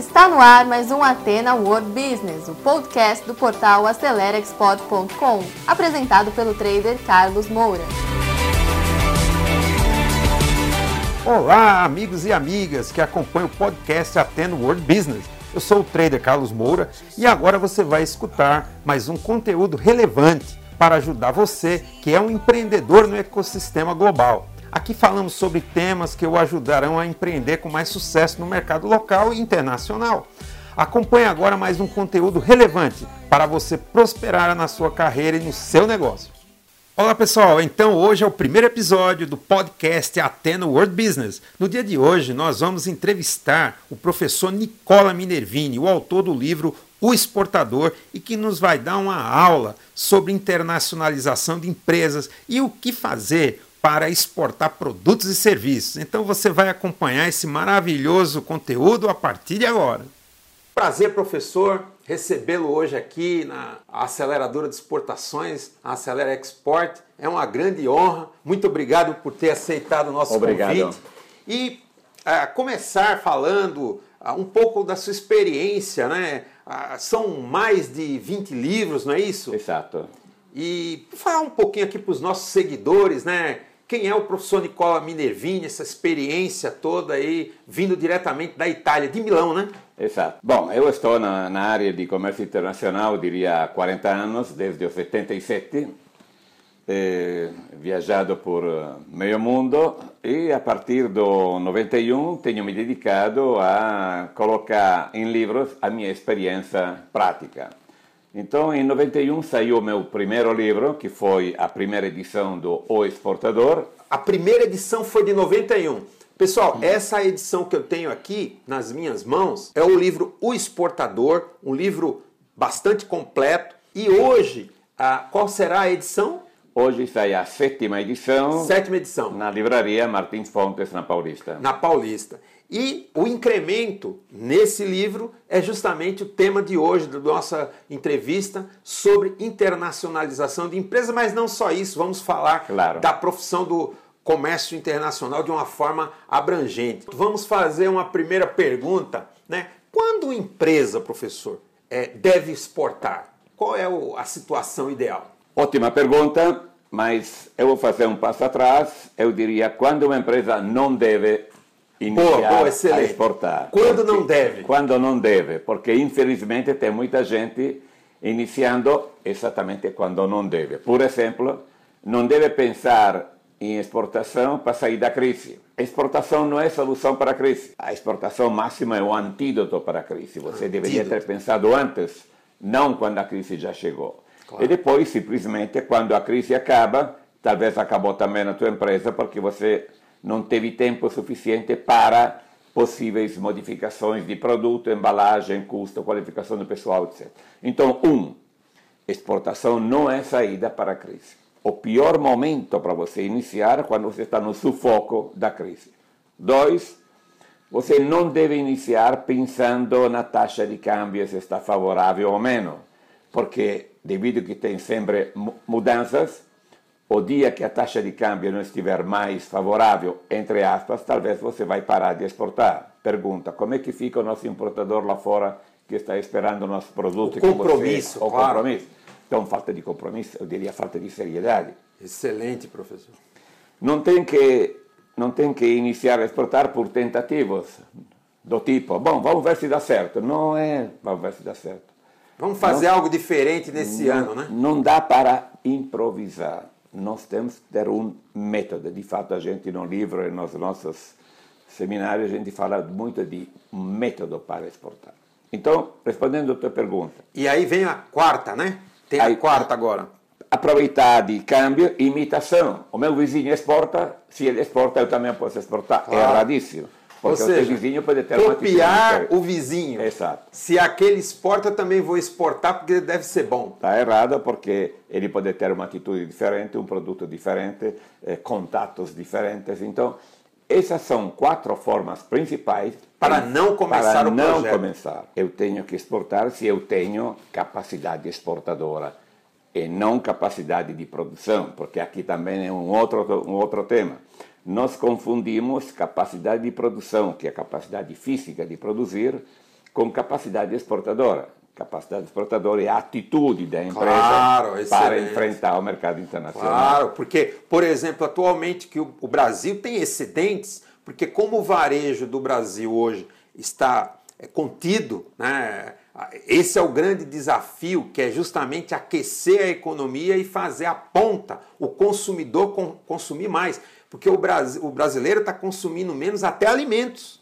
Está no ar mais um Atena World Business, o podcast do portal AceleraExport.com, apresentado pelo trader Carlos Moura. Olá, amigos e amigas que acompanham o podcast Atena World Business. Eu sou o trader Carlos Moura e agora você vai escutar mais um conteúdo relevante para ajudar você que é um empreendedor no ecossistema global. Aqui falamos sobre temas que o ajudarão a empreender com mais sucesso no mercado local e internacional. Acompanhe agora mais um conteúdo relevante para você prosperar na sua carreira e no seu negócio. Olá pessoal, então hoje é o primeiro episódio do podcast Atena World Business. No dia de hoje nós vamos entrevistar o professor Nicola Minervini, o autor do livro O Exportador, e que nos vai dar uma aula sobre internacionalização de empresas e o que fazer para exportar produtos e serviços. Então você vai acompanhar esse maravilhoso conteúdo a partir de agora. Prazer, professor, recebê-lo hoje aqui na aceleradora de exportações, a Acelera Export. É uma grande honra. Muito obrigado por ter aceitado o nosso obrigado. convite. E uh, começar falando uh, um pouco da sua experiência, né? Uh, são mais de 20 livros, não é isso? Exato. E falar um pouquinho aqui para os nossos seguidores, né? Quem é o professor Nicola Minervini, essa experiência toda aí, vindo diretamente da Itália, de Milão, né? Exato. Bom, eu estou na, na área de comércio internacional, diria, há 40 anos, desde os 77. Eh, viajado por meio mundo e a partir do 91 tenho me dedicado a colocar em livros a minha experiência prática. Então, em 91 saiu o meu primeiro livro, que foi a primeira edição do O Exportador. A primeira edição foi de 91. Pessoal, essa edição que eu tenho aqui nas minhas mãos é o livro O Exportador, um livro bastante completo. E hoje, qual será a edição? Hoje sai a sétima edição. Sétima edição. Na livraria Martins Fontes, na Paulista. Na Paulista. E o incremento nesse livro é justamente o tema de hoje, da nossa entrevista, sobre internacionalização de empresas, mas não só isso, vamos falar claro. da profissão do comércio internacional de uma forma abrangente. Vamos fazer uma primeira pergunta, né? Quando empresa, professor, é, deve exportar? Qual é a situação ideal? Ótima pergunta, mas eu vou fazer um passo atrás. Eu diria quando uma empresa não deve iniciar boa, boa, a exportar. Quando não deve? Quando não deve, porque infelizmente tem muita gente iniciando exatamente quando não deve. Por exemplo, não deve pensar em exportação para sair da crise. A exportação não é solução para a crise. A exportação máxima é o antídoto para a crise. Você antídoto. deveria ter pensado antes, não quando a crise já chegou. Claro. E depois, simplesmente, quando a crise acaba, talvez acabou também a tua empresa, porque você não teve tempo suficiente para possíveis modificações de produto, embalagem, custo, qualificação do pessoal, etc. Então, um, exportação não é saída para a crise. O pior momento para você iniciar é quando você está no sufoco da crise. Dois, você não deve iniciar pensando na taxa de câmbio se está favorável ou menos, porque devido que tem sempre mudanças, o dia que a taxa de câmbio não estiver mais favorável, entre aspas, talvez você vai parar de exportar. Pergunta, como é que fica o nosso importador lá fora que está esperando o nosso produto? O compromisso, você, o claro. compromisso. Então, falta de compromisso, eu diria falta de seriedade. Excelente, professor. Não tem que, não tem que iniciar a exportar por tentativas do tipo, bom, vamos ver se dá certo. Não é, vamos ver se dá certo. Vamos fazer não, algo diferente nesse não, ano, né? Não dá para improvisar nós temos que ter um método. De fato, a gente no livro e nos nossos seminários, a gente fala muito de método para exportar. Então, respondendo a tua pergunta. E aí vem a quarta, né? Tem aí, a quarta agora. Aproveitar de câmbio e imitação. O meu vizinho exporta, se ele exporta, eu também posso exportar. Claro. É erradíssimo. Porque Ou seja, o seu vizinho pode ter copiar o vizinho. Exato. Se aquele exporta, também vou exportar porque deve ser bom. Está errado porque ele pode ter uma atitude diferente, um produto diferente, eh, contatos diferentes. Então, essas são quatro formas principais para não começar para o não projeto. começar. Eu tenho que exportar se eu tenho capacidade exportadora e não capacidade de produção, porque aqui também é um outro um outro tema nós confundimos capacidade de produção, que é a capacidade física de produzir, com capacidade exportadora. Capacidade exportadora é a atitude da empresa Claro, para enfrentar o mercado internacional. Claro, porque, por exemplo, atualmente que o, Brasil tem excedentes, porque como o varejo do Brasil hoje está é, contido, né, esse é o grande desafio, que é justamente aquecer a economia e fazer a ponta, o consumidor con- consumir mais. Porque o, Brasi- o brasileiro está consumindo menos até alimentos,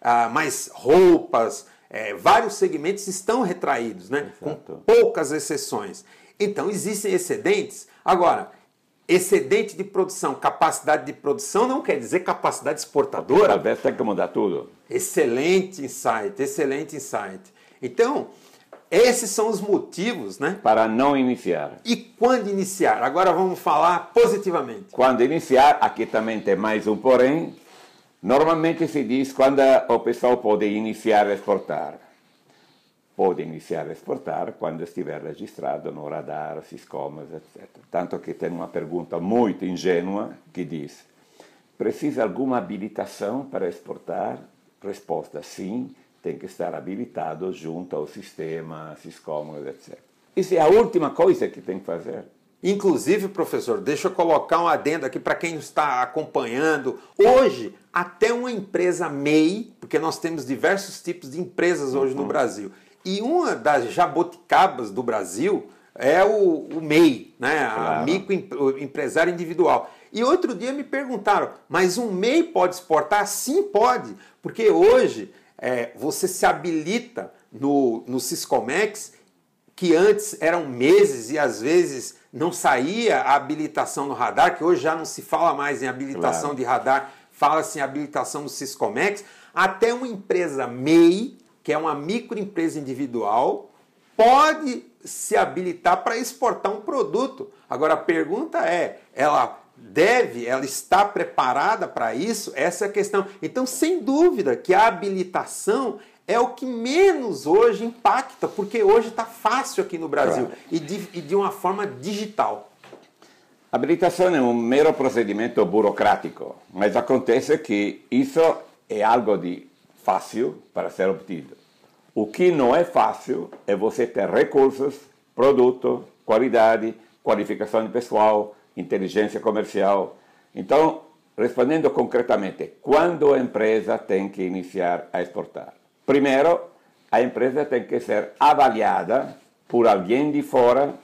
ah, mas roupas, é, vários segmentos estão retraídos, né? com poucas exceções. Então existem excedentes. Agora, excedente de produção, capacidade de produção não quer dizer capacidade exportadora. Talvez tenha que mudar tudo. Excelente insight, excelente insight. Então, esses são os motivos, né? Para não iniciar. E quando iniciar? Agora vamos falar positivamente. Quando iniciar, aqui também tem mais um porém, normalmente se diz quando o pessoal pode iniciar a exportar. Pode iniciar a exportar quando estiver registrado no radar, Siscomas, etc. Tanto que tem uma pergunta muito ingênua que diz: precisa alguma habilitação para exportar? Resposta: sim, tem que estar habilitado junto ao sistema, Siscomas, etc. Isso é a última coisa que tem que fazer. Inclusive, professor, deixa eu colocar um adendo aqui para quem está acompanhando. Hoje, até uma empresa MEI, porque nós temos diversos tipos de empresas hoje no Brasil, e uma das jaboticabas do Brasil é o, o MEI, né? a Claro. microempresário individual. E outro dia me perguntaram, mas um MEI pode exportar? Sim, pode, porque hoje é, você se habilita no, no Siscomex que antes eram meses e às vezes não saía a habilitação no radar, que hoje já não se fala mais em habilitação Claro. de radar, fala-se em habilitação do Siscomex, até uma empresa MEI, que é uma microempresa individual, pode se habilitar para exportar um produto. Agora a pergunta é, ela deve, ela está preparada para isso? Essa é a questão. Então, sem dúvida que a habilitação é o que menos hoje impacta, porque hoje está fácil aqui no Brasil Claro. e, de, e de uma forma digital. Habilitação é um mero procedimento burocrático, mas acontece que isso é algo de fácil para ser obtido. O que não é fácil é você ter recursos, produto, qualidade, qualificação de pessoal, inteligência comercial. Então, respondendo concretamente, quando a empresa tem que iniciar a exportar? Primeiro, a empresa tem que ser avaliada por alguém de fora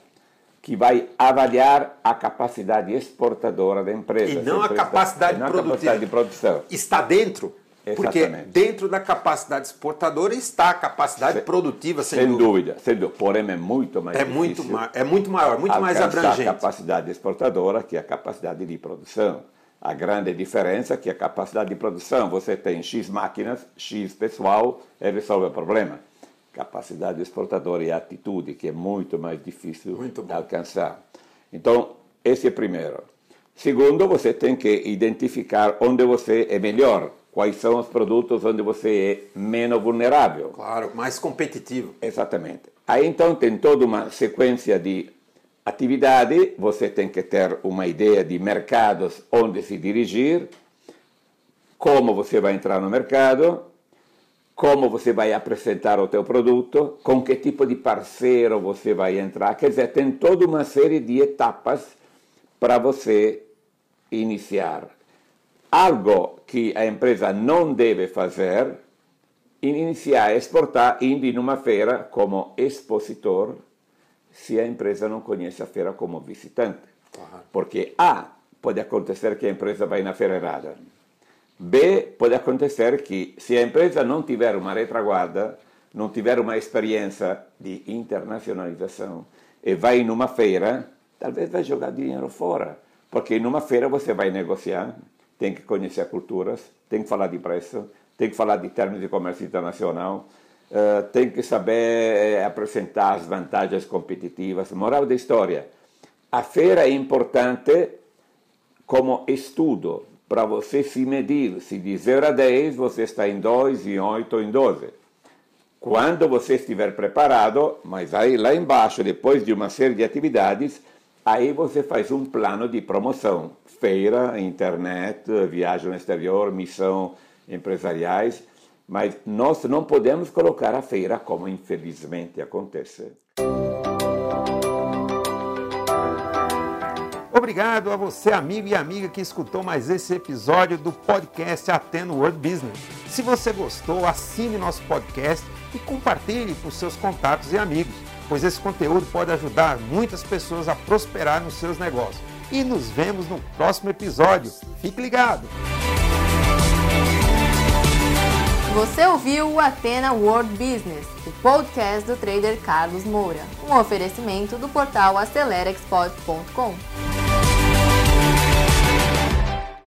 que vai avaliar a capacidade exportadora da empresa. E não a empresa- capacidade não a produtiva. capacidade de produção. Está dentro, porque dentro da capacidade exportadora está a capacidade Sem- produtiva, sem, Sem dúvida. dúvida, sem dúvida. Porém, é muito mais É muito, é muito maior, muito mais abrangente. a capacidade exportadora que a capacidade de produção. A grande diferença é que a capacidade de produção, você tem X máquinas, X pessoal e resolve o problema. Capacidade exportadora e atitude, que é muito mais difícil Muito de alcançar. Então, esse é o primeiro. Segundo, você tem que identificar onde você é melhor, quais são os produtos onde você é menos vulnerável. Claro, mais competitivo. Exatamente. Aí então tem toda uma sequência de atividade, você tem que ter uma ideia de mercados onde se dirigir, como você vai entrar no mercado, como você vai apresentar o teu produto, com que tipo de parceiro você vai entrar, quer dizer, tem toda uma série de etapas para você iniciar. Algo que a empresa não deve fazer iniciar a exportar indo in uma feira como expositor se a empresa não conhece a feira como visitante. Porque A, pode acontecer que a empresa vai na feira errada. B, pode acontecer que se a empresa não tiver uma retaguarda, não tiver uma experiência de internacionalização e vai numa feira, talvez vai jogar dinheiro fora. Porque numa feira você vai negociar, tem que conhecer culturas, tem que falar de preço, tem que falar de termos de comércio internacional, eh, tem que saber eh, apresentar as vantagens competitivas. Moral da história, a feira é importante como estudo para você se medir se de 0 a 10 você está em 2, em 8 em 12. Quando você estiver preparado, mas aí lá embaixo, depois de uma série de atividades, aí você faz um plano de promoção. Feira, internet, viagem no exterior, missão empresariais. mas nós não podemos colocar a feira como infelizmente acontece. Obrigado a você, amigo e amiga, que escutou mais esse episódio do podcast Ateno World Business. Se você gostou, assine nosso podcast e compartilhe com seus contatos e amigos, pois esse conteúdo pode ajudar muitas pessoas a prosperar nos seus negócios. E nos vemos no próximo episódio. Fique ligado! Você ouviu o Atena World Business, o podcast do trader Carlos Moura, um oferecimento do portal AceleraExport.com.